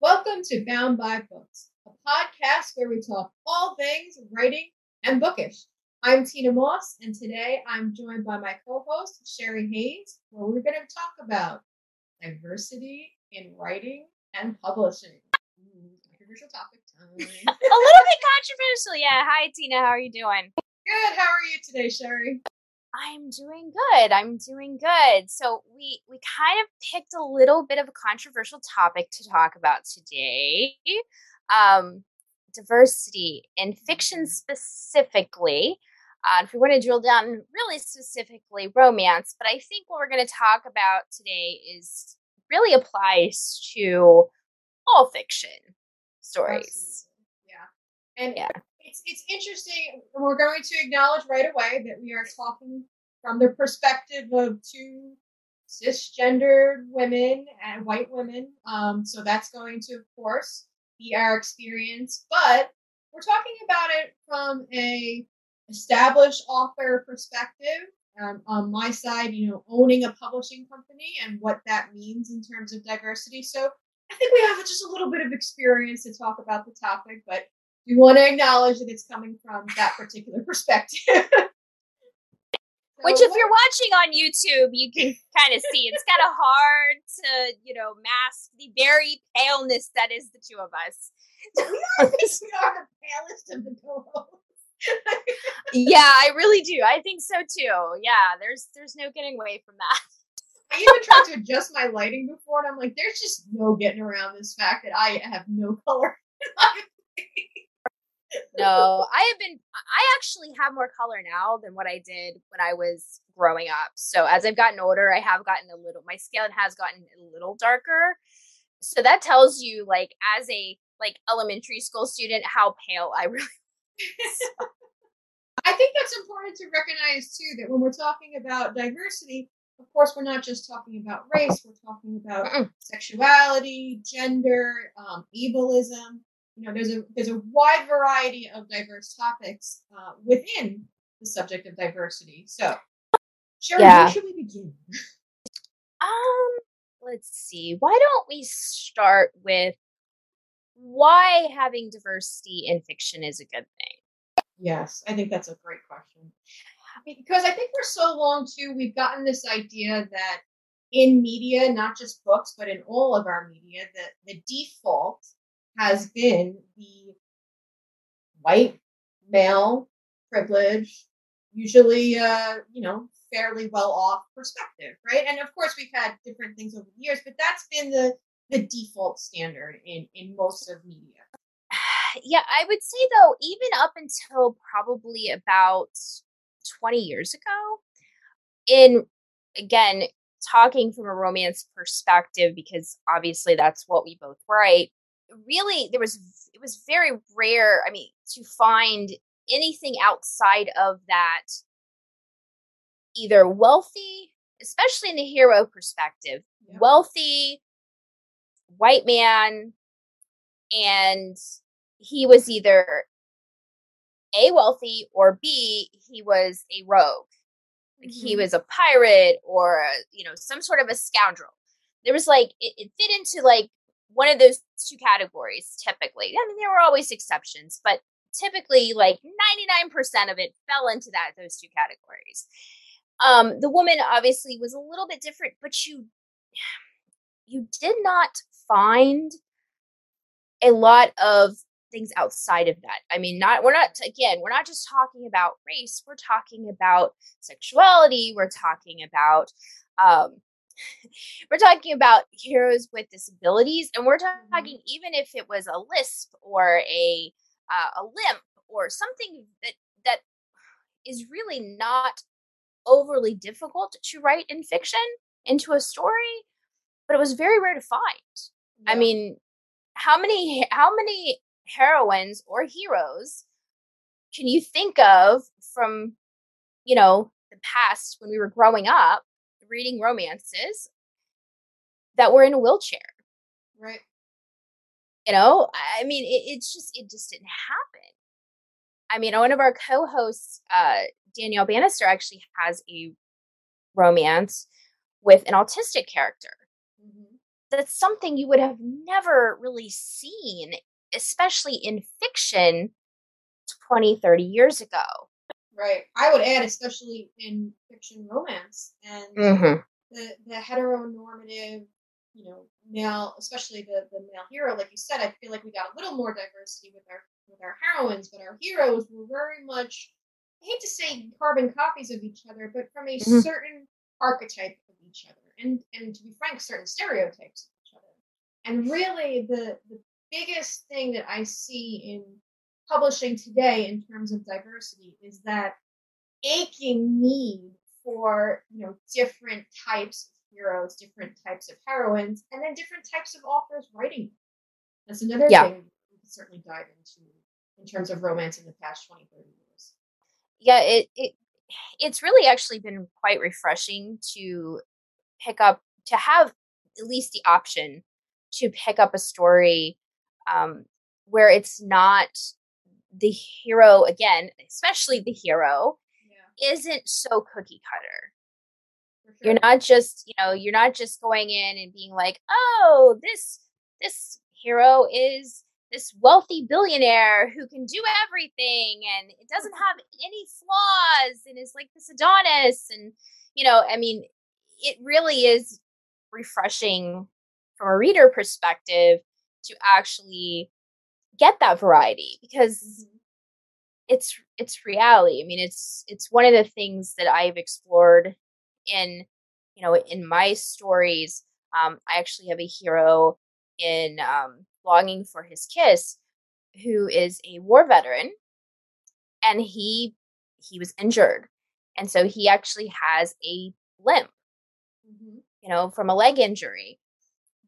Welcome to Bound by Books, a podcast where we talk all things writing and bookish. I'm Tina Moss, and today I'm joined by my co host, Sherry Hayes, where we're going to talk about diversity in writing and publishing. Ooh, controversial topic time. a little bit controversial. Yeah. Hi, Tina. How are you doing? Good. How are you today, Sherry? I'm doing good. I'm doing good. So we we kind of picked a little bit of a controversial topic to talk about today. Um, diversity in fiction specifically. Uh, if we want to drill down really specifically romance, but I think what we're going to talk about today is really applies to all fiction stories. Absolutely. Yeah. And Yeah. it's it's interesting. We're going to acknowledge right away that we are talking from the perspective of two cisgendered women and white women. Um, so that's going to, of course, our experience. But we're talking about it from a established author perspective. Um, on my side, you know, owning a publishing company and what that means in terms of diversity. So I think we have just a little bit of experience to talk about the topic, but we want to acknowledge that it's coming from that particular perspective. Which, if you're watching on YouTube, you can kind of see. It's kind of hard to, you know, mask the very paleness that is the two of us. we are, we are the palest of the yeah, I really do. I think so too. Yeah, there's there's no getting away from that. I even tried to adjust my lighting before, and I'm like, there's just no getting around this fact that I have no color. No, I have been. I actually have more color now than what I did when I was growing up. So as I've gotten older, I have gotten a little. My skin has gotten a little darker. So that tells you, like, as a like elementary school student, how pale I really. Am. I think that's important to recognize too that when we're talking about diversity, of course, we're not just talking about race. We're talking about Mm-mm. sexuality, gender, um, ableism. You know, there's a there's a wide variety of diverse topics uh, within the subject of diversity. So, Sherry, Yeah. where should we begin? Um, let's see. Why don't we start with why having diversity in fiction is a good thing? Yes, I think that's a great question. Because I think for so long too, we've gotten this idea that in media, not just books, but in all of our media, that the default has been the white male privilege, usually uh, you know, fairly well off perspective, right? And of course we've had different things over the years, but that's been the the default standard in in most of media. yeah, I would say though, even up until probably about 20 years ago, in again, talking from a romance perspective, because obviously that's what we both write, really there was it was very rare, I mean, to find anything outside of that either wealthy, especially in the hero perspective, Yeah. wealthy white man and he was either a wealthy or b he was a rogue. Like he mm-hmm. was a pirate or a, you know some sort of a scoundrel. There was like it, it fit into like one of those two categories typically i mean there were always exceptions but typically like 99% of it fell into that those two categories um the woman obviously was a little bit different but you you did not find a lot of things outside of that. I mean, not we're not again, we're not just talking about race, we're talking about sexuality, we're talking about um we're talking about heroes with disabilities and we're talking even if it was a lisp or a uh, a limp or something that that is really not overly difficult to write in fiction into a story but it was very rare to find. I mean, how many how many heroines or heroes can you think of from you know the past when we were growing up reading romances that were in a wheelchair. Right. You know i mean it, it's just it just didn't happen. I mean one of our co-hosts uh danielle bannister actually has a romance with an autistic character mm-hmm. that's something you would have never really seen especially in fiction 20 30 years ago right i would add especially in fiction romance and mm-hmm. the the heteronormative you know male especially the the male hero like you said i feel like we got a little more diversity with our with our heroines but our heroes were very much i hate to say carbon copies of each other but from a mm-hmm. certain archetype of each other and and to be frank certain stereotypes of each other and really the the biggest thing that i see in publishing today in terms of diversity is that aching need for you know different types of heroes, different types of heroines, and then different types of authors writing. That's another yeah. thing we can certainly dive into in terms of romance in the past 20, 30 years. Yeah, it, it it's really actually been quite refreshing to pick up to have at least the option to pick up a story um, where it's not the hero again, especially the hero, yeah. isn't so cookie cutter. Sure. You're not just, you know, you're not just going in and being like, "Oh, this this hero is this wealthy billionaire who can do everything and it doesn't have any flaws and is like this Adonis and you know, I mean, it really is refreshing from a reader perspective to actually get that variety because mm-hmm. it's it's reality. I mean, it's it's one of the things that I've explored in you know in my stories. Um, I actually have a hero in um, Longing for His Kiss, who is a war veteran, and he he was injured, and so he actually has a limp, mm-hmm. you know, from a leg injury.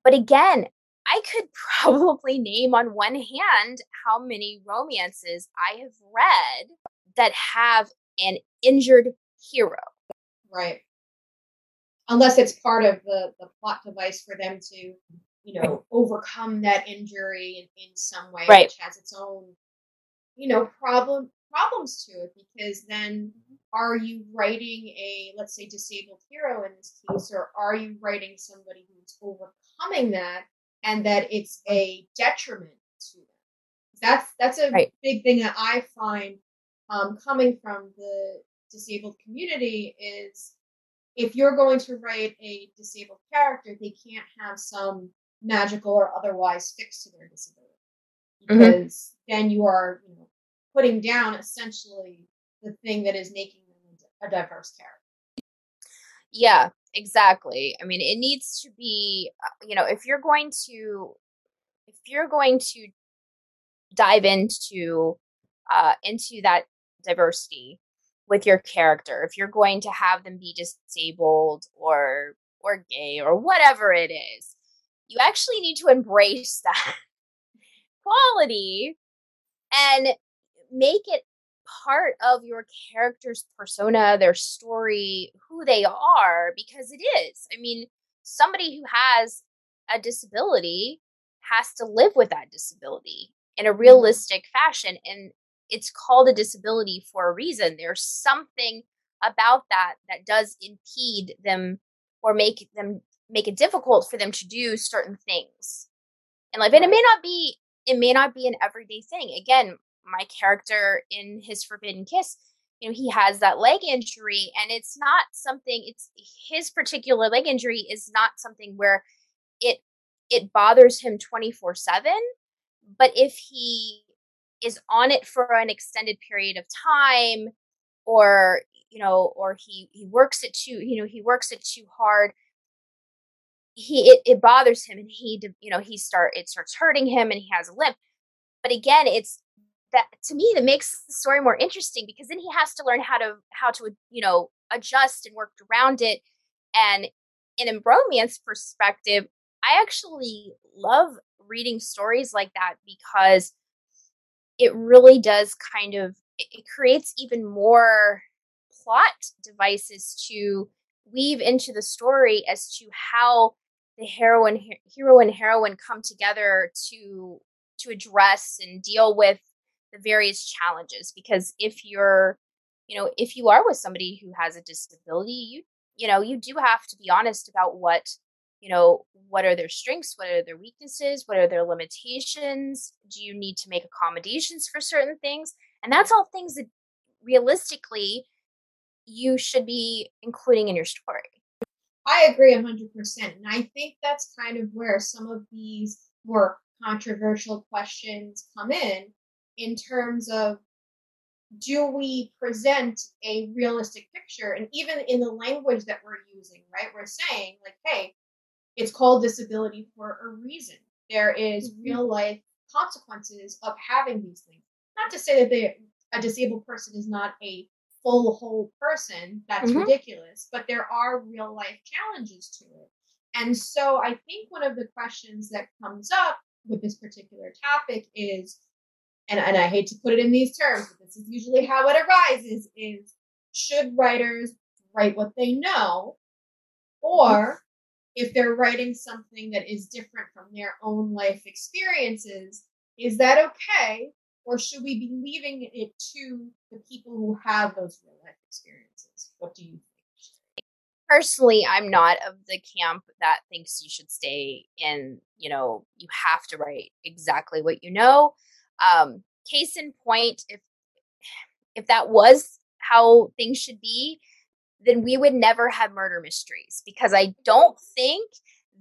But again, I could probably name on one hand how many romances I have read that have an injured hero. Right. Unless it's part of the, the plot device for them to, you know, overcome that injury in, in some way, right. which has its own, you know, problem problems to it because then are you writing a let's say disabled hero in this case or are you writing somebody who's overcoming that and that it's a detriment to them. That's that's a right. big thing that I find um, coming from the disabled community is if you're going to write a disabled character, they can't have some magical or otherwise fix to their disability mm-hmm. because mm-hmm. then you are you know putting down essentially the thing that is making them a diverse character. Yeah, exactly. I mean, it needs to be, uh, you know, if you're going to, if you're going to dive into, uh, into that diversity with your character, if you're going to have them be disabled or, or gay or whatever it is, you actually need to embrace that quality and make it part of your character's persona, their story, who they are, because it is. I mean, somebody who has a disability has to live with that disability in a mm-hmm. realistic fashion. And it's called a disability for a reason. There's something about that that does impede them or make them make it difficult for them to do certain things in life. And it may not be it may not be an everyday thing. Again, my character in his forbidden kiss you know he has that leg injury and it's not something it's his particular leg injury is not something where it it bothers him 24 7 but if he is on it for an extended period of time or you know or he he works it too you know he works it too hard he it, it bothers him and he you know he start it starts hurting him and he has a limp. But again it's that to me that makes the story more interesting because then he has to learn how to how to you know adjust and work around it. And in a romance perspective i actually love reading stories like that because it really does kind of it creates even more plot devices to weave into the story as to how the heroine hero and heroine come together to to address and deal with the various challenges because if you're you know if you are with somebody who has a disability you you know you do have to be honest about what you know what are their strengths what are their weaknesses what are their limitations do you need to make accommodations for certain things and that's all things that realistically you should be including in your story. I agree 100% and i think that's kind of where some of these more controversial questions come in in terms of do we present a realistic picture and even in the language that we're using right we're saying like hey it's called disability for a reason there is mm-hmm. real life consequences of having these things not to say that they a disabled person is not a full whole person that's mm-hmm. ridiculous but there are real life challenges to it and so i think one of the questions that comes up with this particular topic is and, and I hate to put it in these terms, but this is usually how it arises, is should writers write what they know? Or if they're writing something that is different from their own life experiences, is that okay? Or should we be leaving it to the people who have those real life experiences? What do you think? Personally, I'm not of the camp that thinks you should stay in, you know, you have to write exactly what you know. Um, case in point, if if that was how things should be, then we would never have murder mysteries because I don't think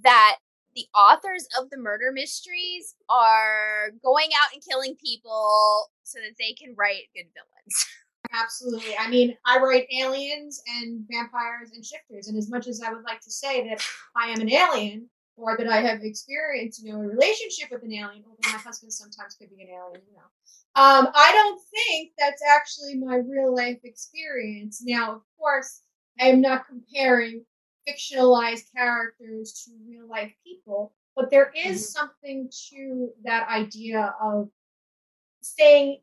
that the authors of the murder mysteries are going out and killing people so that they can write good villains. Absolutely. I mean, I write aliens and vampires and shifters, and as much as I would like to say that I am an alien, or that I have experienced, you know, a relationship with an alien, although my husband sometimes could be an alien, you know. Um, I don't think that's actually my real life experience. Now, of course, I am not comparing fictionalized characters to real life people, but there is mm-hmm. something to that idea of staying,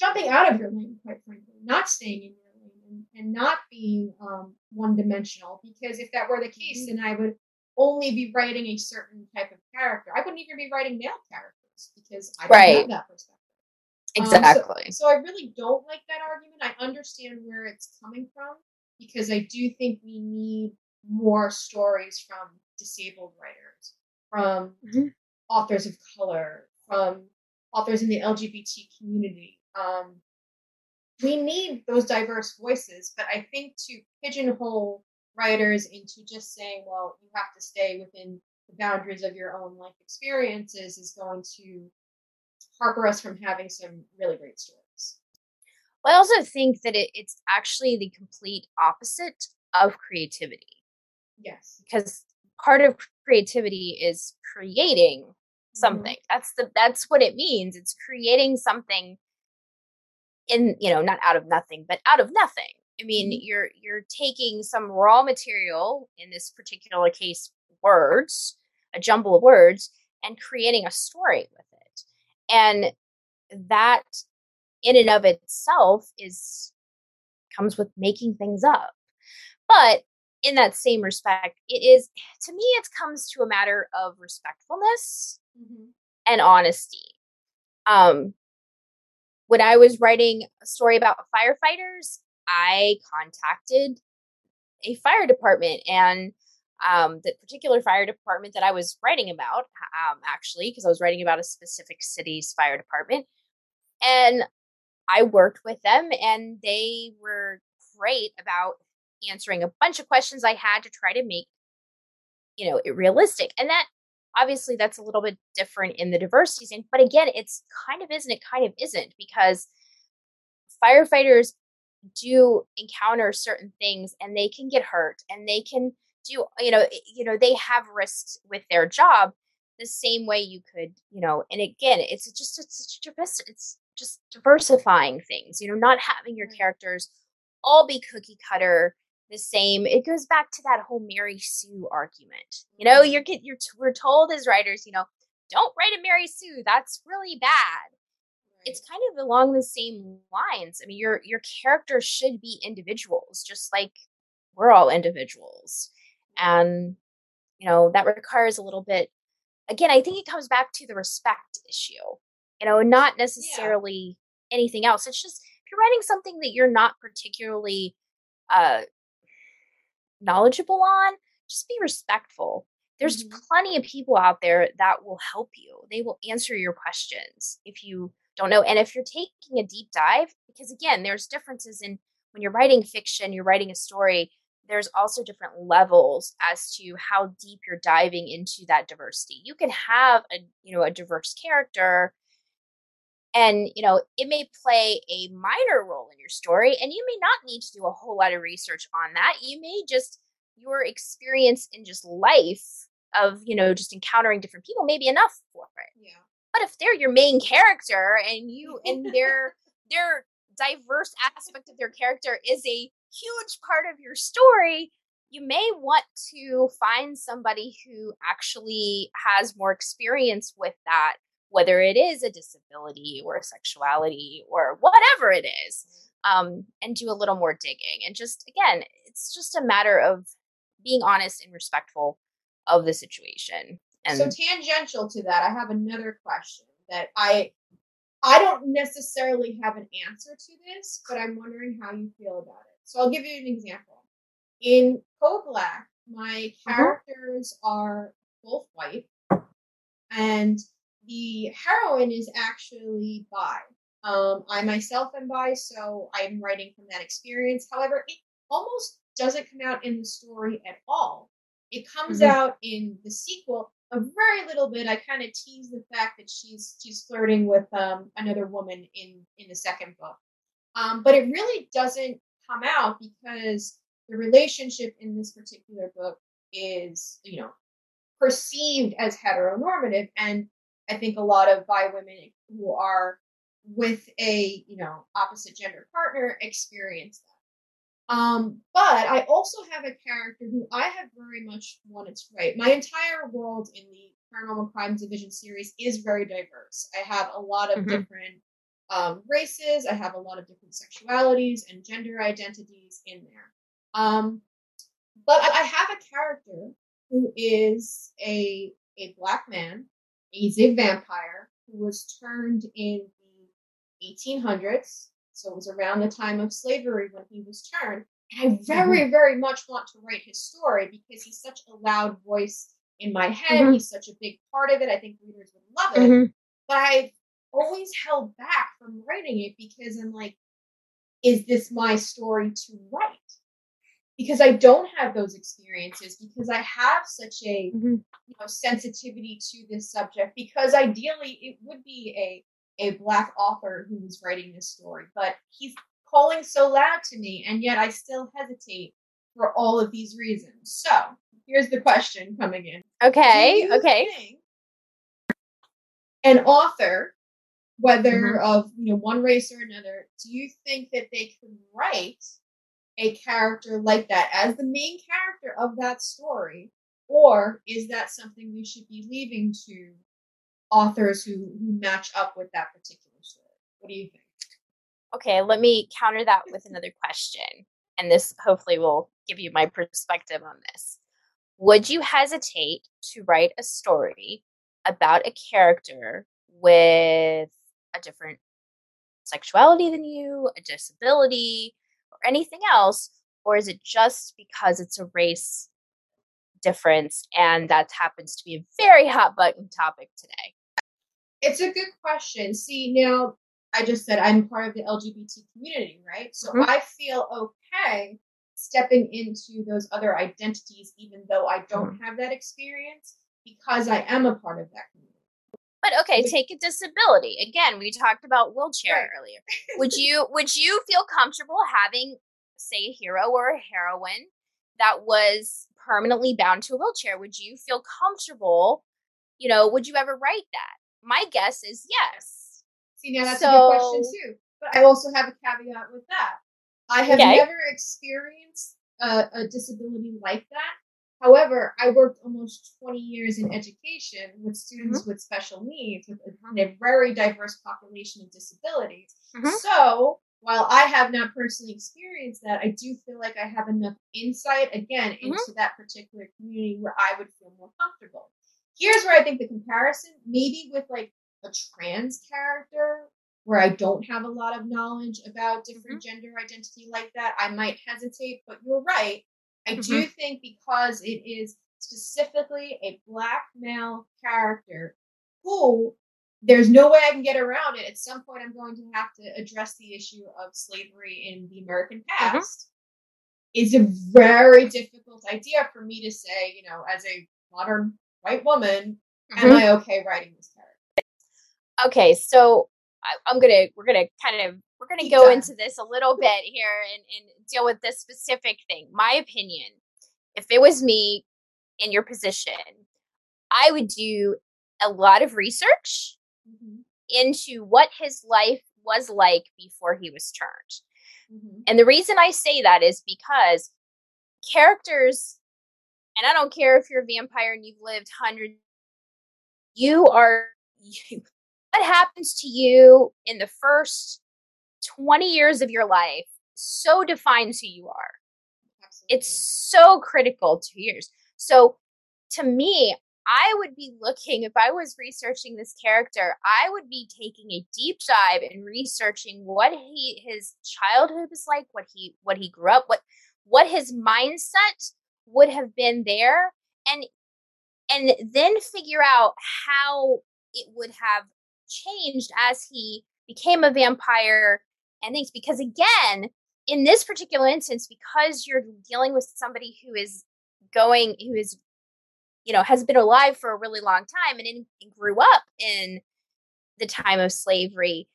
jumping out of your lane, quite frankly, not staying in your lane and, and not being um, one dimensional. Because if that were the case, mm-hmm. then I would only be writing a certain type of character. I wouldn't even be writing male characters because I don't right. have that perspective. Exactly. Um, so, so I really don't like that argument. I understand where it's coming from because I do think we need more stories from disabled writers, from mm-hmm. authors of color, from authors in the LGBT community. Um, we need those diverse voices, but I think to pigeonhole writers into just saying, well, you have to stay within the boundaries of your own life experiences is going to harbor us from having some really great stories. Well, I also think that it, it's actually the complete opposite of creativity. Yes. Because part of creativity is creating mm-hmm. something. Mm-hmm. That's the that's what it means. It's creating something in, you know, not out of nothing, but out of nothing. I mean, mm-hmm. you're you're taking some raw material, in this particular case, words, a jumble of words, and creating a story with it. And that in and of itself is comes with making things up. But in that same respect, it is to me it comes to a matter of respectfulness mm-hmm. and honesty. Um when I was writing a story about firefighters, I contacted a fire department and um, the particular fire department that I was writing about, um, actually, because I was writing about a specific city's fire department. And I worked with them, and they were great about answering a bunch of questions I had to try to make, you know, it realistic. And that obviously that's a little bit different in the diversity scene, but again, it's kind of isn't, it kind of isn't because firefighters do encounter certain things and they can get hurt and they can do you know you know they have risks with their job the same way you could you know and again it's just it's just it's just diversifying things you know not having your characters all be cookie cutter the same it goes back to that whole mary sue argument you know mm-hmm. you're you're we're told as writers you know don't write a Mary Sue. That's really bad. It's kind of along the same lines. I mean, your your characters should be individuals, just like we're all individuals. And you know, that requires a little bit again, I think it comes back to the respect issue. You know, not necessarily yeah. anything else. It's just if you're writing something that you're not particularly uh knowledgeable on, just be respectful. There's mm-hmm. plenty of people out there that will help you. They will answer your questions if you don't know. And if you're taking a deep dive, because again, there's differences in when you're writing fiction, you're writing a story, there's also different levels as to how deep you're diving into that diversity. You can have a, you know, a diverse character and you know it may play a minor role in your story and you may not need to do a whole lot of research on that you may just your experience in just life of you know just encountering different people may be enough for it yeah but if they're your main character and you and their their diverse aspect of their character is a huge part of your story you may want to find somebody who actually has more experience with that whether it is a disability or a sexuality or whatever it is, um, and do a little more digging. And just, again, it's just a matter of being honest and respectful of the situation. And so tangential to that, I have another question that I I don't necessarily have an answer to this, but I'm wondering how you feel about it. So I'll give you an example. In Code Black, my uh-huh. characters uh-huh. are both white, and the heroine is actually bi. Um, I myself am bi, so I'm writing from that experience. However, it almost doesn't come out in the story at all. It comes mm-hmm. out in the sequel a very little bit. I kind of tease the fact that she's she's flirting with um, another woman in in the second book, um, but it really doesn't come out because the relationship in this particular book is you know perceived as heteronormative and I think a lot of bi women who are with a you know opposite gender partner experience that. Um, but I also have a character who I have very much wanted to write. My entire world in the Paranormal Crimes Division series is very diverse. I have a lot of mm-hmm. different um, races. I have a lot of different sexualities and gender identities in there. Um, but I have a character who is a a black man He's a vampire who was turned in the 1800s. So it was around the time of slavery when he was turned. And I very, mm-hmm. very much want to write his story because he's such a loud voice in my head. Mm-hmm. He's such a big part of it. I think readers would love it. Mm-hmm. But I've always held back from writing it because I'm like, is this my story to write? because I don't have those experiences because I have such a mm-hmm. you know sensitivity to this subject because ideally it would be a a black author who was writing this story but he's calling so loud to me and yet I still hesitate for all of these reasons. So, here's the question coming in. Okay, okay. An author whether mm-hmm. of you know one race or another, do you think that they could write a character like that as the main character of that story? Or is that something we should be leaving to authors who, who match up with that particular story? What do you think? Okay, let me counter that with another question. And this hopefully will give you my perspective on this. Would you hesitate to write a story about a character with a different sexuality than you, a disability, or anything else? Or is it just because it's a race difference and that happens to be a very hot button topic today? It's a good question. See, now I just said I'm part of the LGBT community, right? So mm-hmm. I feel okay stepping into those other identities, even though I don't mm-hmm. have that experience, because I am a part of that community. But okay, take a disability. Again, we talked about wheelchair right. earlier. Would you would you feel comfortable having say a hero or a heroine that was permanently bound to a wheelchair? Would you feel comfortable? You know, would you ever write that? My guess is yes. See, now that's so, a good question too. But I also have a caveat with that. I have okay. never experienced a, a disability like that. However, I worked almost 20 years in education with students mm-hmm. with special needs, with a, a, very diverse population of disabilities. Mm-hmm. So, while I have not personally experienced that, I do feel like I have enough insight, again, mm-hmm. into that particular community where I would feel more comfortable. Here's where I think the comparison, maybe with like a trans character where I don't have a lot of knowledge about different mm-hmm. gender identity like that, I might hesitate, but you're right. I mm-hmm. do think because it is specifically a black male character who there's no way I can get around it. At some point, I'm going to have to address the issue of slavery in the American mm-hmm. past. Mm-hmm. Is a very difficult idea for me to say, you know, as a modern white woman, mm-hmm. am I okay writing this character? Okay, so I, am gonna we're gonna kind of we're gonna go into this a little bit here and, and deal with this specific thing. My opinion, if it was me in your position, I would do a lot of research mm-hmm. into what his life was like before he was turned. Mm-hmm. And the reason I say that is because characters, and I don't care if you're a vampire and you've lived hundreds, you are you, what happens to you in the first 20 years of your life so defines who you are. Absolutely. It's so critical to years. So to me, I would be looking if I was researching this character, I would be taking a deep dive and researching what he his childhood was like, what he what he grew up, what what his mindset would have been there and and then figure out how it would have changed as he became a vampire and things because again in this particular instance because you're dealing with somebody who is going who is you know has been alive for a really long time and, in, and grew up in the time of slavery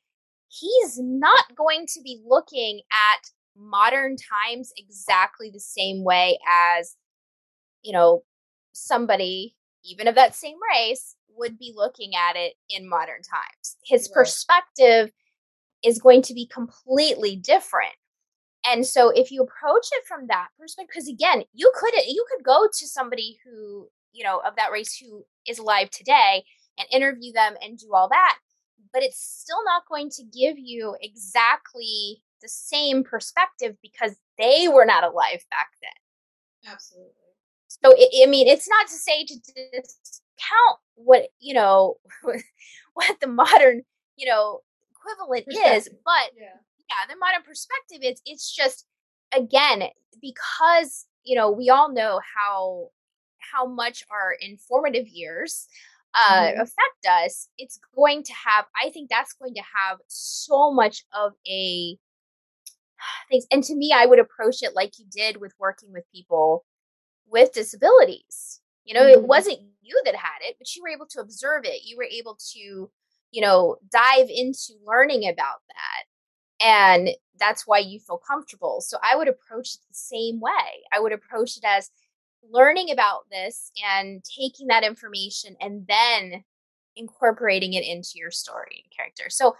he's not going to be looking at modern times exactly the same way as you know somebody even of that same race would be looking at it in modern times. His right. perspective is going to be completely different. And so if you approach it from that perspective, because again, you could you could go to somebody who, you know, of that race who is alive today and interview them and do all that, but it's still not going to give you exactly the same perspective because they were not alive back then. Absolutely. So it, I mean, it's not to say to discount what you know what the modern you know equivalent is but yeah. yeah the modern perspective is it's just again because you know we all know how how much our informative years uh, mm-hmm. affect us it's going to have i think that's going to have so much of a things and to me i would approach it like you did with working with people with disabilities you know, mm-hmm. it wasn't you that had it, but you were able to observe it. You were able to, you know, dive into learning about that. And that's why you feel comfortable. So I would approach it the same way. I would approach it as learning about this and taking that information and then incorporating it into your story and character. So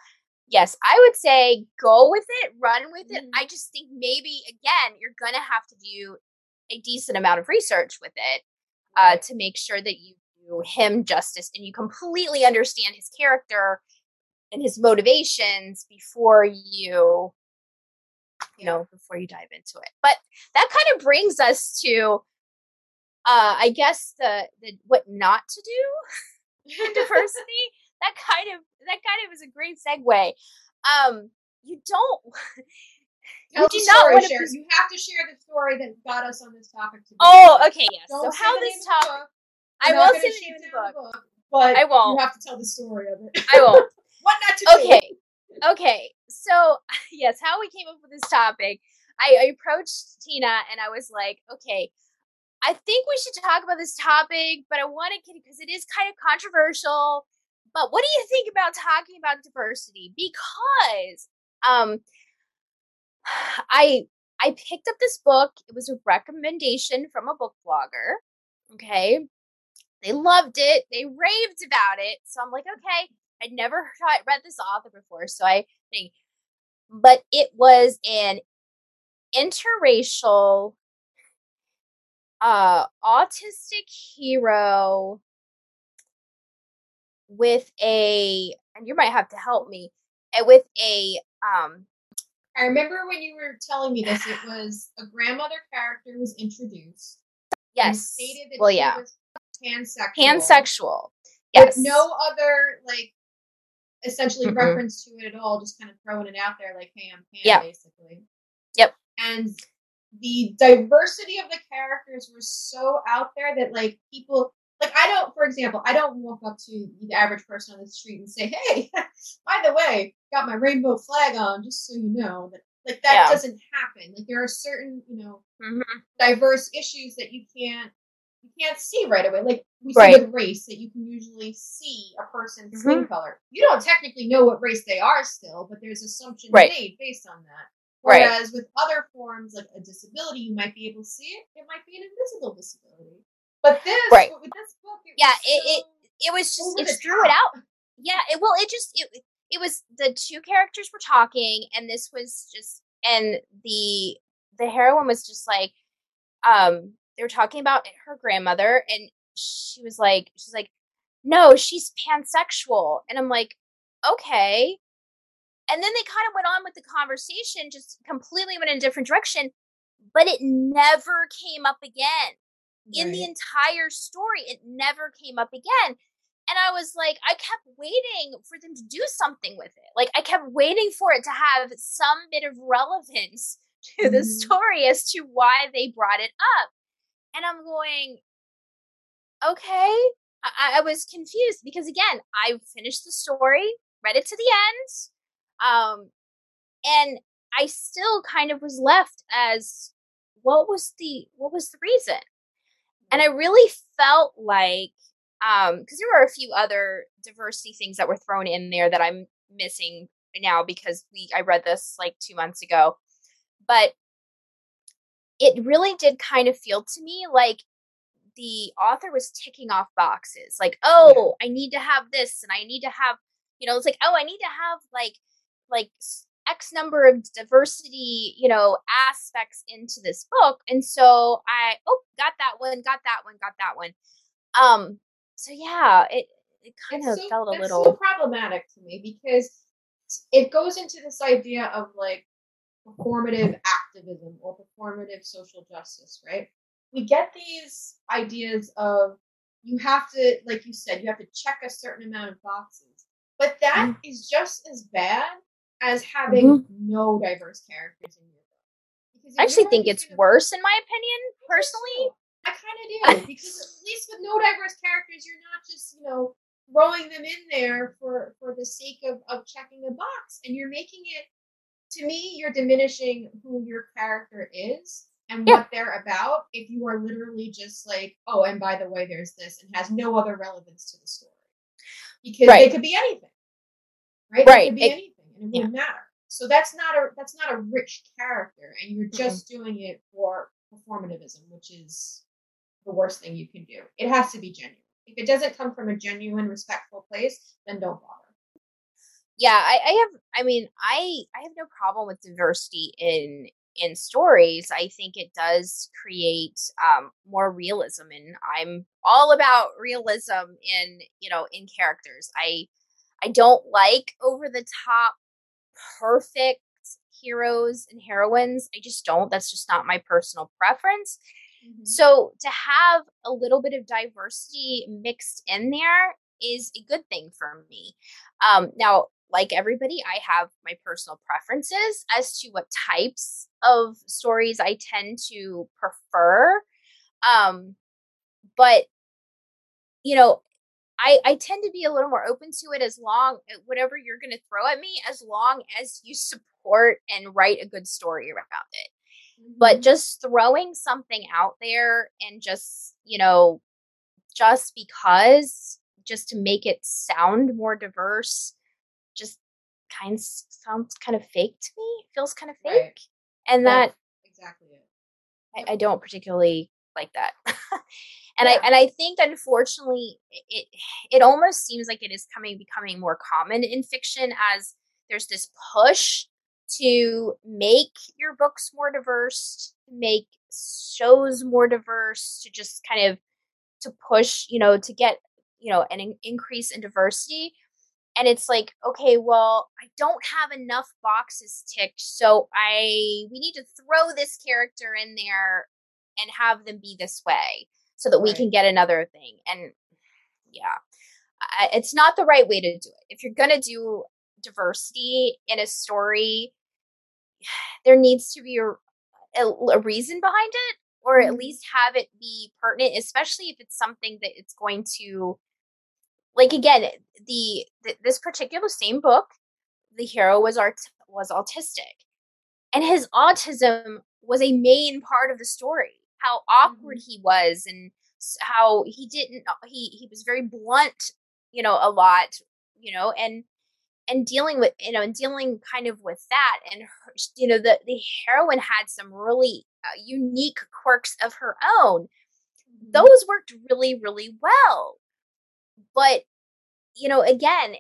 yes, I would say go with it, run with it. Mm-hmm. I just think maybe again, you're going to have to do a decent amount of research with it uh, to make sure that you do him justice and you completely understand his character and his motivations before you you know before you dive into it. But that kind of brings us to uh i guess the the what not to do in diversity. That kind of that kind of is a great segue. Um you don't Tell the story, share. You have to share the story that got us on this topic today. Oh, okay, yes. Don't so how this topic? I won't say the name of the book, book, but I won't. You have to tell the story of it. I won't. what not to okay. do? Okay, okay. So yes, how we came up with this topic? I, I approached Tina and I was like, okay, I think we should talk about this topic, but I want to because it is kind of controversial. But what do you think about talking about diversity? Because um I I picked up this book. It was a recommendation from a book blogger. Okay. They loved it. They raved about it. So I'm like, okay, I'd never read this author before. So I think, but it was an interracial uh autistic hero with a and you might have to help me uh, with a um I remember when you were telling me this, it was a grandmother character was introduced. yes Stated that well she yeah was pansexual. pansexual With yes no other like essentially Mm-mm. reference to it at all, just kind of throwing it out there like, hey, I'm pan Yeah. basically. Yep. And the diversity of the characters was so out there that like people like I don't for example, I don't walk up to the average person on the street and say, Hey, by the way, got my rainbow flag on, just so you know that like that Yeah. doesn't happen. Like there are certain, you know, Mhm. diverse issues that you can't you can't see right away. Like we Right. see with race that you can usually see a person's skin color. You don't technically know what race they are still, but there's assumptions Right. made based on that. Right. Whereas with other forms like a disability, you might be able to see it. It might be an invisible disability. But this, Right. this book, it Yeah, was it- so- it was just it threw it out. Yeah it well it just it, it was the two characters were talking and this was just and the the heroine was just like um they were talking about her grandmother and she was like she's like no she's pansexual. And i'm like okay. And then they kind of went on with the conversation just completely went in a different direction but it never came up again in the entire story it never came up again and i was like i kept waiting for them to do something with it like i kept waiting for it to have some bit of relevance to the Mhm. story as to why they brought it up and i'm going okay I, I was confused because again i finished the story read it to the end um and i still kind of was left as what was the what was the reason and i really felt like um because there were a few other diversity things that were thrown in there that i'm missing now because we i read this like two months ago. But it really did kind of feel to me like the author was ticking off boxes like oh i need to have this and i need to have you know it's like oh i need to have like like x number of diversity you know aspects into this book and so i oh got that one got that one got that one um so yeah it it kind It's of so- felt a little so problematic to me because it goes into this idea of like performative activism or performative social justice, right? We get these ideas of you have to, like you said, you have to check a certain amount of boxes, but that is just as bad as having mm-hmm. no diverse characters in your book. I actually think it's worse in my opinion personally I kind of do because at least with no diverse characters, you're not just you know throwing them in there for for the sake of of checking a box, and you're making it. To me, you're diminishing who your character is and Yeah. what they're about if you are literally just like, oh, and by the way, there's this, and has no other relevance to the story because Right. they could be anything, right? Right. They could be It- anything, it wouldn't matter. So that's not a that's not a rich character, and you're just doing it for performativism, which is the worst thing you can do. It has to be genuine. If it doesn't come from a genuine, respectful place, then don't bother. yeah I, I have i mean i i have no problem with diversity in in stories i think it does create um more realism and i'm all about realism in you know in characters i i don't like over the top perfect heroes and heroines i just don't that's just not my personal preference so to have a little bit of diversity mixed in there is a good thing for me. Um, now, like everybody, I have my personal preferences as to what types of stories I tend to prefer. Um, but you know, I I tend to be a little more open to it as long eh, whatever you're going to throw at me, as long as you support and write a good story about it but mm-hmm. just throwing something out there and just you know just because just to make it sound more diverse just kind of sounds kind of fake to me feels kind of fake Right. and that That's exactly it. I, I don't particularly like that and Yeah. i and i think unfortunately it it almost seems like it is coming becoming more common in fiction as there's this push to make your books more diverse to make shows more diverse to just kind of to push, you know, to get, you know, an in- increase in diversity. And it's like, okay, well, I don't have enough boxes ticked, so I we need to throw this character in there and have them be this way so that we right. can get another thing. And yeah, I, it's not the right way to do it. If you're going to do diversity in a story, there needs to be a, a, a reason behind it or at mm-hmm. least have it be pertinent especially if it's something that it's going to like again the, the this particular same book the hero was art was autistic and his autism was a main part of the story how awkward mm-hmm. he was and how he didn't uh, he he was very blunt you know a lot you know and and dealing with you know and dealing kind of with that and her, you know the the heroine had some really uh, unique quirks of her own mm-hmm. those worked really really well but you know again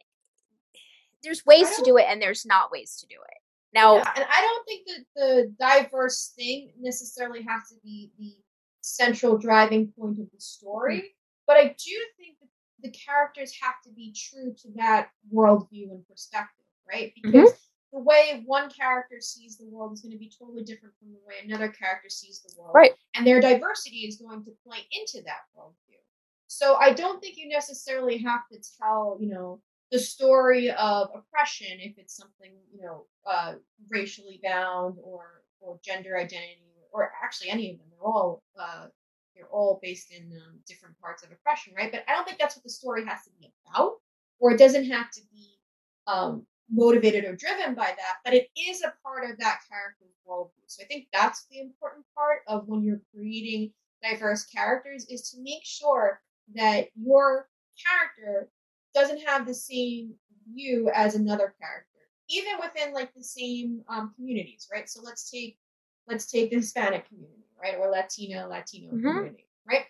there's ways to do it and there's not ways to do it now yeah, and i don't think that the diverse thing necessarily has to be the central driving point of the story mm-hmm. but i do think that the characters have to be true to that worldview and perspective, right? Mm-hmm. Because mm-hmm. the way one character sees the world is going to be totally different from the way another character sees the world. Right. And their diversity is going to play into that worldview. So I don't think you necessarily have to tell, you know, the story of oppression if it's something, you know, uh, racially bound or or gender identity or actually any of them. They're all uh, they're all based in um, different parts of oppression, right? But I don't think that's what the story has to be about, or it doesn't have to be um, motivated or driven by that, but it is a part of that character's worldview. So I think that's the important part of when you're creating diverse characters is to make sure that your character doesn't have the same view as another character, even within like the same um, communities, right? So let's take let's take the Hispanic community right, or Latino Latino mm-hmm. community, right?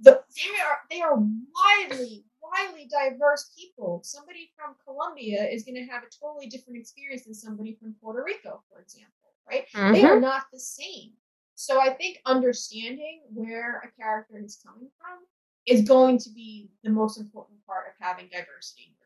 The, they are they are widely widely diverse people. Somebody from Colombia is going to have a totally different experience than somebody from Puerto Rico, for example, right? Mm-hmm. They are not the same. So I think understanding where a character is coming from is going to be the most important part of having diversity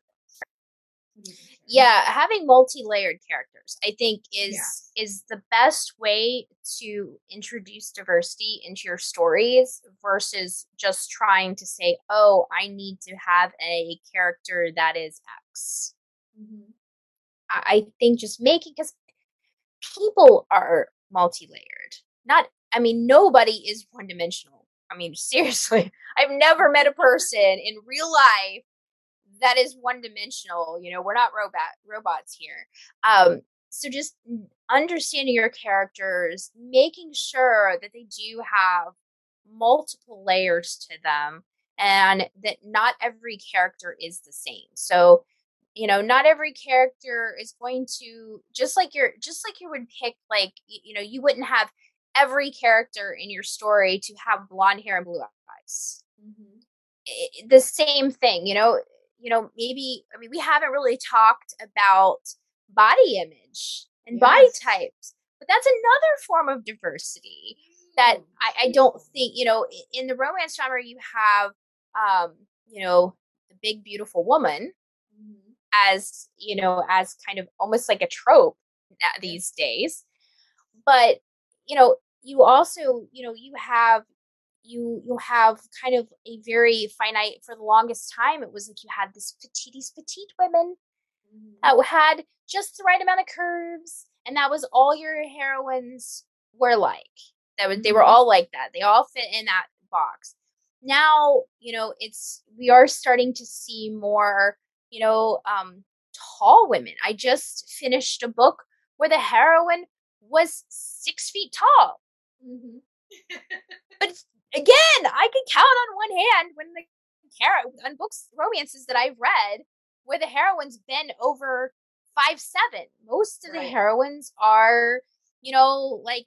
yeah having multi-layered characters i think is yeah. is the best way to introduce diversity into your stories versus just trying to say oh i need to have a character that is x. Mm-hmm. I, I think just making because people are multi-layered. Not i mean nobody is one-dimensional. I mean seriously i've never met a person in real life that is one dimensional. You know, we're not robot robots here. Um, so just understanding your characters, making sure that they do have multiple layers to them, and that not every character is the same. So you know not every character is going to just like you're just like you would pick like you know you wouldn't have every character in your story to have blonde hair and blue eyes mm-hmm. it, the same thing you know you know, maybe, I mean, we haven't really talked about body image and yes. body types, but that's another form of diversity that mm, I, I don't think, you know, in the romance genre, you have, um, you know, the big, beautiful woman mm-hmm. as, you know, as kind of almost like a trope these days. But, you know, you also, you know, you have you you have kind of a very finite for the longest time it was like you had this petite petite women mm-hmm. that had just the right amount of curves and that was all your heroines were like that was they were mm-hmm. all like that they all fit in that box now you know it's we are starting to see more you know um tall women i just finished a book where the heroine was six feet tall mm-hmm. but again, I can count on one hand when the hero on books romances that I've read where the heroine's been over five seven. Most of right. the heroines are, you know, like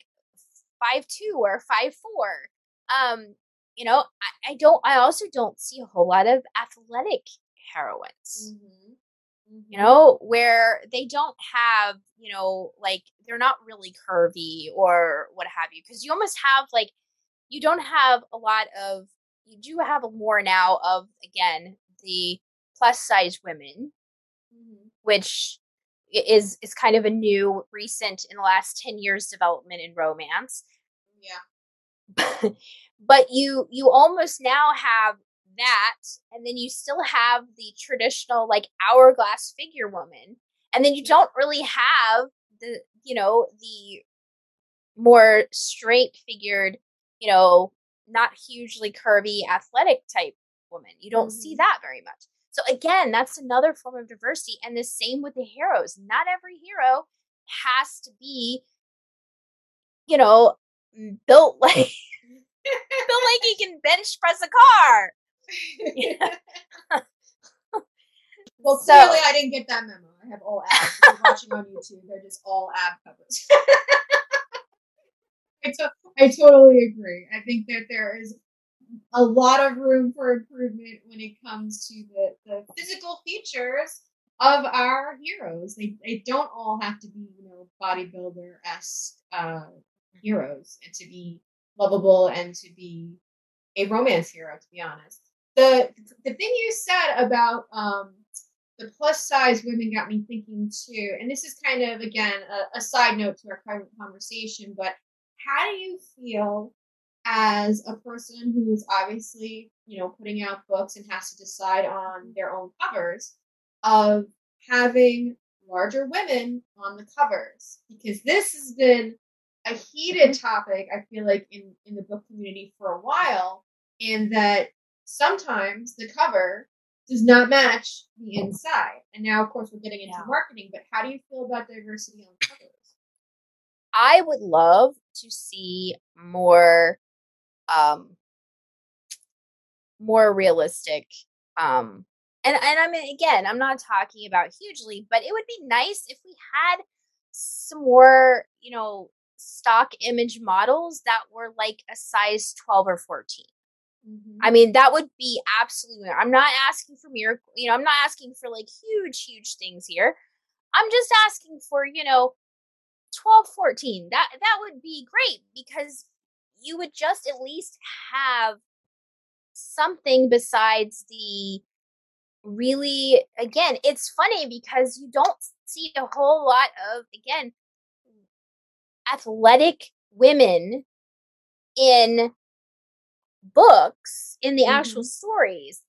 five two or five four. Um, you know, I, I don't I also don't see a whole lot of athletic heroines. Mm-hmm. You know, where they don't have, you know, like they're not really curvy or what have you. Because you almost have like, you don't have a lot of, you do have a more now of, again, the plus size women, mm-hmm. which is is kind of a new recent in the last 10 years development in romance yeah but you you almost now have that and then you still have the traditional like hourglass figure woman and then you don't really have the you know the more straight figured you know not hugely curvy athletic type woman. You don't mm-hmm. see that very much. So again that's another form of diversity and the same with the heroes. Not every hero has to be you know built like built like he can bench press a car well, so, clearly I didn't get that memo. I have all abs. If you're watching on YouTube, they're just all ab covers. I, to- I totally agree. I think that there is a lot of room for improvement when it comes to the, the physical features of our heroes. They they don't all have to be, you know, bodybuilder esque uh, heroes and to be lovable and to be a romance hero, to be honest the the thing you said about um, the plus size women got me thinking too. And this is kind of again a, a side note to our private conversation, but how do you feel as a person who's obviously you know putting out books and has to decide on their own covers of having larger women on the covers because this has been a heated topic i feel like in in the book community for a while in that sometimes the cover does not match the inside. And now, of course, we're getting into yeah. marketing, but how do you feel about diversity on covers? I would love to see more um more realistic um and and I mean again, I'm not talking about hugely, but it would be nice if we had some more, you know, stock image models that were like a size 12 or 14. Mm-hmm. I mean, that would be absolutely. I'm not asking for miracle. You know, I'm not asking for like huge, huge things here. I'm just asking for you know, 12, 14. That that would be great because you would just at least have something besides the really again it's funny because you don't see a whole lot of again athletic women in books in the mm-hmm. actual stories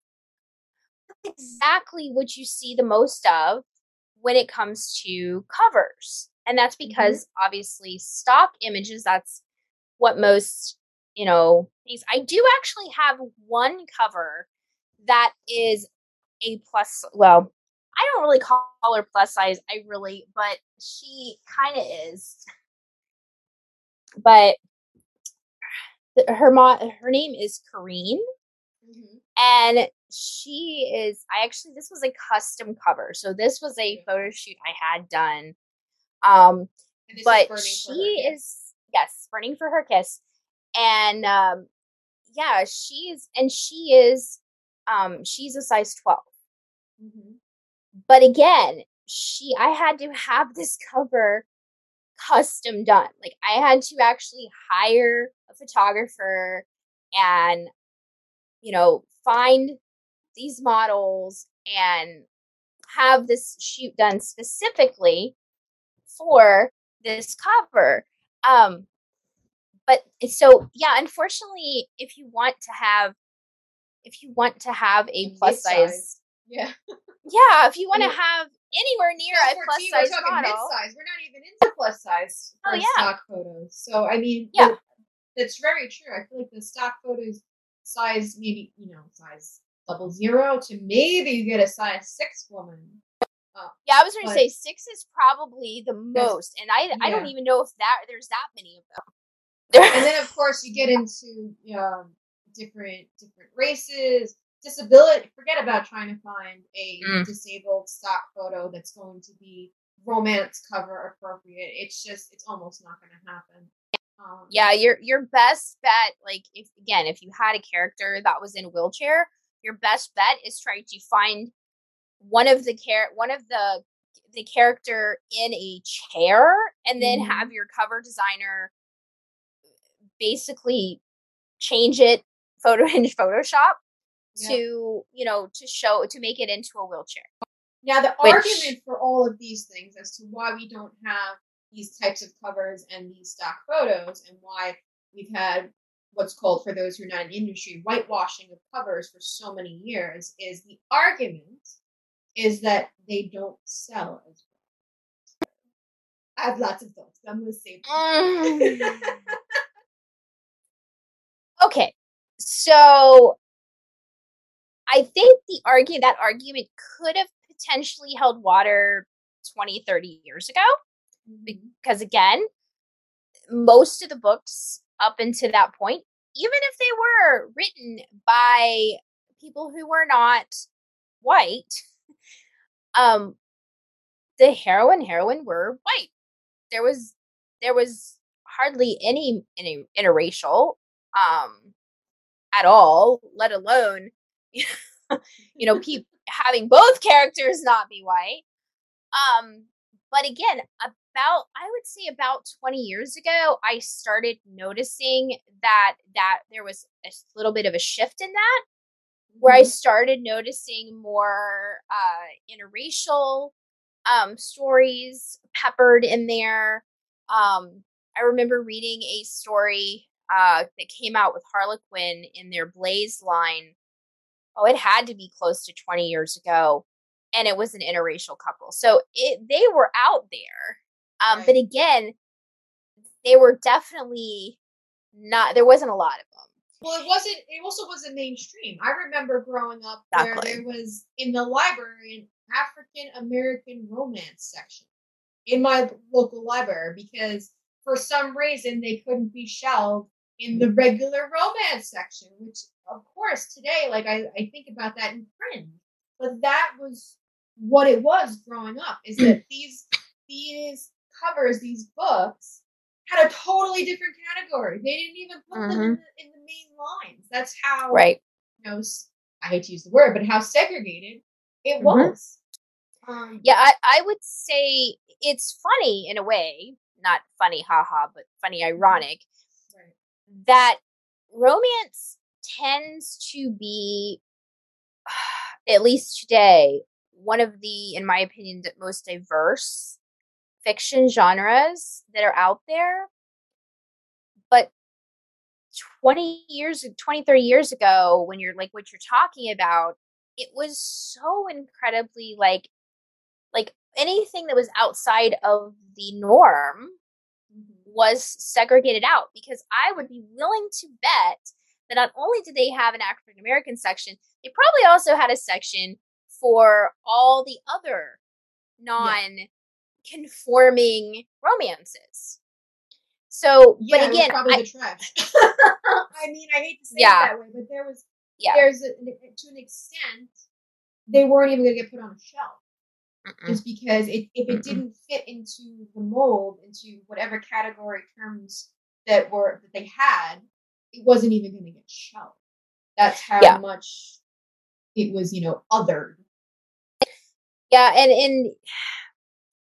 exactly what you see the most of when it comes to covers and that's mm-hmm. because mm-hmm. obviously stock images that's what most you know these i do actually have one cover that is a plus well i don't really call her plus size i really but she kind of is but her mom her name is Kareen. Mm-hmm. And she is I actually this was a custom cover. So this was a photo shoot I had done. Um but she is yes, burning for her kiss. And um yeah, she's and she is um she's a size 12. Mm-hmm. But again, she I had to have this cover custom done. Like I had to actually hire a photographer and you know find these models and have this shoot done specifically for this cover. Um but so yeah, unfortunately if you want to have if you want to have a plus size yeah. Yeah, if you want to have anywhere near a plus size we're model. Mid-size. We're not even into plus size for oh, yeah. stock photos. So I mean, yeah, that's very true. I feel like the stock photos size maybe you know size double zero to maybe you get a size six woman. Uh, yeah, I was going to say six is probably the most, and I yeah. I don't even know if that there's that many of them. and then of course you get into um, different different races, disability forget about trying to find a mm. disabled stock photo that's going to be romance cover appropriate it's just it's almost not going to happen um, yeah your your best bet like if again if you had a character that was in a wheelchair your best bet is trying to find one of the care one of the the character in a chair and then Mhm. have your cover designer basically change it photo in Photoshop Yeah. to you know to show to make it into a wheelchair. Now, the Which- argument for all of these things as to why we don't have these types of covers and these stock photos, and why we've had what's called, for those who are not in the industry, whitewashing of covers for so many years, is the argument is that they don't sell as well. I have lots of thoughts. I'm going to save. Mm. okay, so I think the argue that argument could have potentially held water 20, 30 years ago. because again most of the books up until that point even if they were written by people who were not white um the heroine heroine were white there was there was hardly any any interracial um at all let alone you know people having both characters not be white um but again about i would say about 20 years ago i started noticing that that there was a little bit of a shift in that where i Mhm. started noticing more uh interracial um stories peppered in there um i remember reading a story uh that came out with harlequin in their blaze line oh it had to be close to 20 years ago and it was an interracial couple so it they were out there um but again they were definitely not there wasn't a lot of them Well, it wasn't. It also wasn't mainstream. I remember growing up where there was in the library an African American romance section in my local library because for some reason they couldn't be shelved in the regular romance section. Which, of course, today, like I, I think about that in print, but that was what it was growing up. Is that these these covers, these books had a totally different category. They didn't even put them in the, in the main lines. That's how right you know. I hate to use the word, but how segregated it Mhm. was. Um, yeah I, I would say it's funny in a way not funny haha but funny ironic right. that romance tends to be at least today one of the in my opinion the most diverse fiction genres that are out there but 20 years 20 30 years ago when you're like what you're talking about it was so incredibly like like anything that was outside of the norm Mhm. was segregated out because I would be willing to bet that not only did they have an African American section, they probably also had a section for all the other non conforming romances. So, Yeah, but again, probably I, the trash. I mean, I hate to say Yeah. it that way, but there was yeah, there's a, to an extent they weren't even going to get put on a shelf. mm-mm. just because it, if it Mm-mm. didn't fit into the mold, into whatever category terms that were that they had, it wasn't even going to get shelved. That's how Yeah. much it was, you know, othered. yeah, and and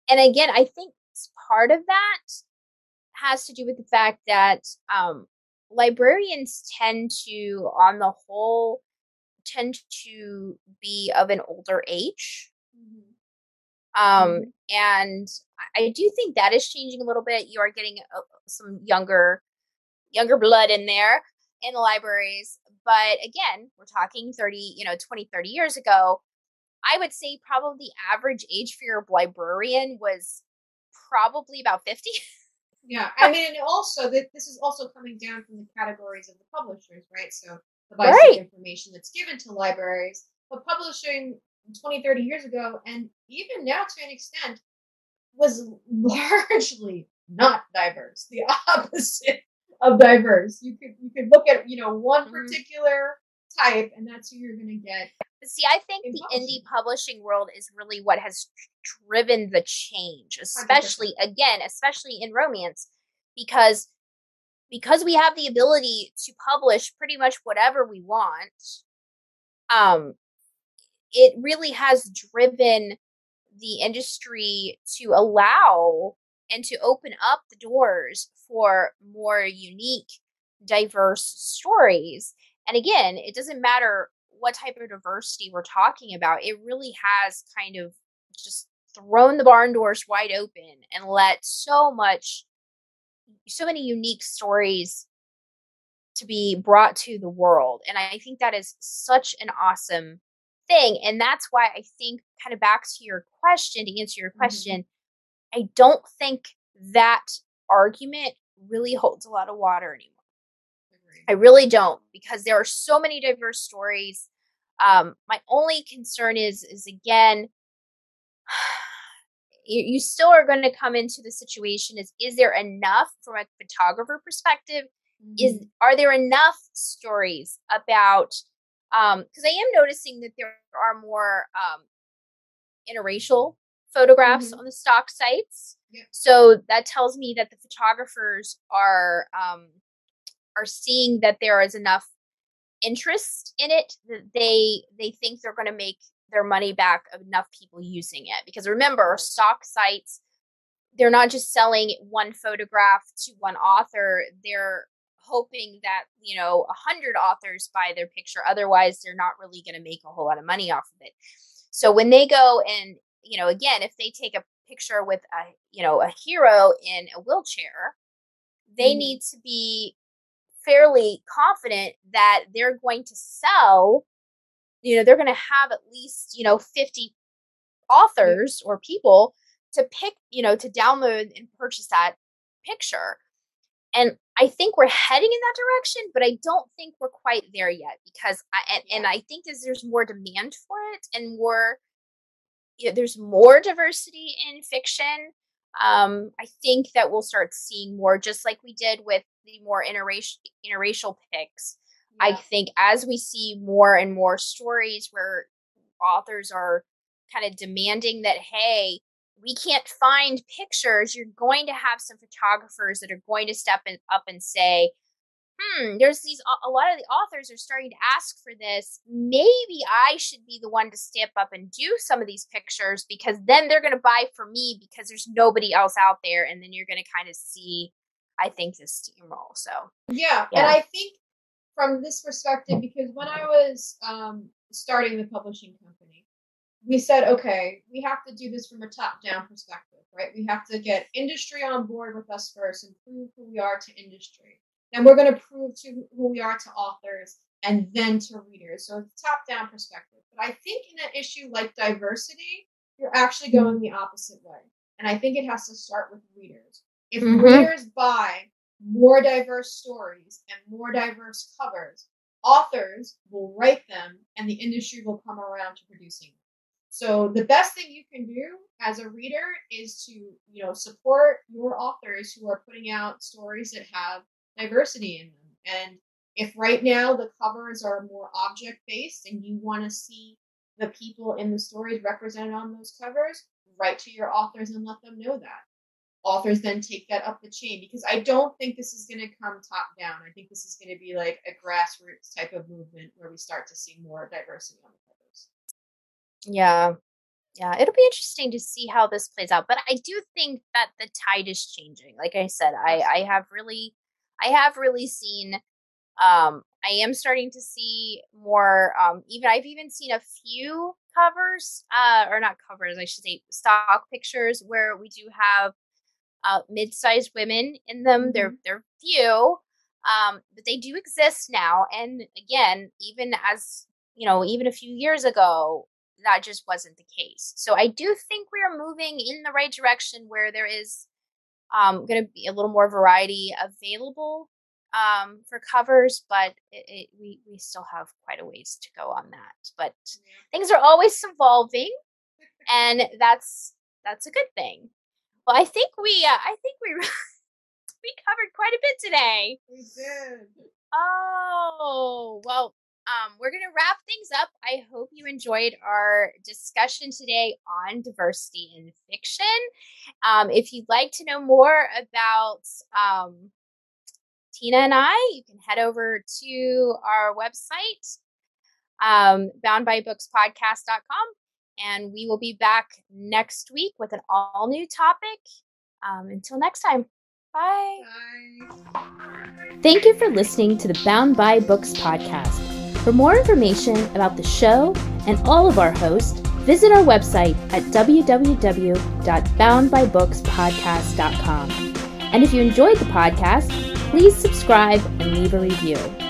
and again, I think part of that has to do with the fact that um, librarians tend to, on the whole, tend to be of an older age. Um, and I- I do think that is changing a little bit. You are getting uh, some younger, younger blood in there in the libraries. But again, we're talking 30, you know, 20, 30 years ago. I would say probably the average age for your librarian was probably about 50. Yeah, I mean, and also that this is also coming down from the categories of the publishers, right? So the basic Right. information that's given to libraries, but publishing 20, 30 years ago, and even now to an extent, was largely not diverse. The opposite of diverse. You could you could look at you know one Mhm. particular type, and that's who you're going to get. But see, I think In the publishing. indie publishing world is really what has driven the change, especially again, especially in romance, because because we have the ability to publish pretty much whatever we want. Um, it really has driven the industry to allow and to open up the doors for more unique, diverse stories. And again, it doesn't matter what type of diversity we're talking about, it really has kind of just thrown the barn doors wide open and let so much, so many unique stories to be brought to the world. And I think that is such an awesome thing. And that's why I think, kind of back to your question, to answer your mm-hmm. question, mm-hmm. I don't think that argument really holds a lot of water anymore. I really don't because there are so many diverse stories. Um, my only concern is, is again, you, you still are going to come into the situation is, is there enough from a photographer perspective? Mm-hmm. Is, are there enough stories about um because i am noticing that there are more um interracial photographs mm-hmm. on the stock sites. Yeah. so that tells me that the photographers are um are seeing that there is enough interest in it that they they think they're going to make their money back of enough people using it. Because remember stock sites they're not just selling one photograph to one author. They're hoping that you know a hundred authors buy their picture. Otherwise they're not really going to make a whole lot of money off of it. So when they go and you know again if they take a picture with a you know a hero in a wheelchair they mm-hmm. need to be fairly confident that they're going to sell you know they're going to have at least you know 50 authors or people to pick you know to download and purchase that picture. And I think we're heading in that direction, but I don't think we're quite there yet because I and, and I think as there's more demand for it and more you know, there's more diversity in fiction. Um, I think that we'll start seeing more, just like we did with the more interracial interracial picks. Yeah. I think as we see more and more stories where authors are kind of demanding that, hey, we can't find pictures, you're going to have some photographers that are going to step in, up and say, hmm, there's these, a lot of the authors are starting to ask for this. Maybe I should be the one to step up and do some of these pictures because then they're going to buy for me because there's nobody else out there. And then you're going to kind of see, I think, this steamroll. So, yeah. yeah. And I think from this perspective, because when I was um, starting the publishing company, we said, okay, we have to do this from a top down perspective, right? We have to get industry on board with us first and prove who we are to industry. Then we're going to prove to who we are to authors and then to readers. So it's top down perspective. But I think in an issue like diversity, you're actually going the opposite way. And I think it has to start with readers. If mm-hmm. readers buy more diverse stories and more diverse covers, authors will write them and the industry will come around to producing them. So the best thing you can do as a reader is to, you know, support your authors who are putting out stories that have diversity in them. And if right now the covers are more object based and you want to see the people in the stories represented on those covers, write to your authors and let them know that. Authors then take that up the chain because I don't think this is going to come top down. I think this is going to be like a grassroots type of movement where we start to see more diversity on the covers. yeah. Yeah, it'll be interesting to see how this plays out. But I do think that the tide is changing. Like I said, I I have really I have really seen um I am starting to see more um even I've even seen a few covers uh or not covers, I should say stock pictures where we do have uh mid-sized women in them. Mm-hmm. They're they're few um but they do exist now and again even as you know even a few years ago that just wasn't the case. So I do think we are moving in the right direction where there is um, going to be a little more variety available um, for covers, but it, it, we we still have quite a ways to go on that. But things are always evolving, and that's that's a good thing. Well, I think we uh, I think we we covered quite a bit today. We did. Oh well, um, we're going to wrap things up. I hope you enjoyed our discussion today on diversity in fiction. Um, if you'd like to know more about um, Tina and I, you can head over to our website, um, boundbybookspodcast.com. And we will be back next week with an all new topic. Um, until next time, bye. Bye. Thank you for listening to the Bound by Books podcast. For more information about the show and all of our hosts, visit our website at www.boundbybookspodcast.com. And if you enjoyed the podcast, please subscribe and leave a review.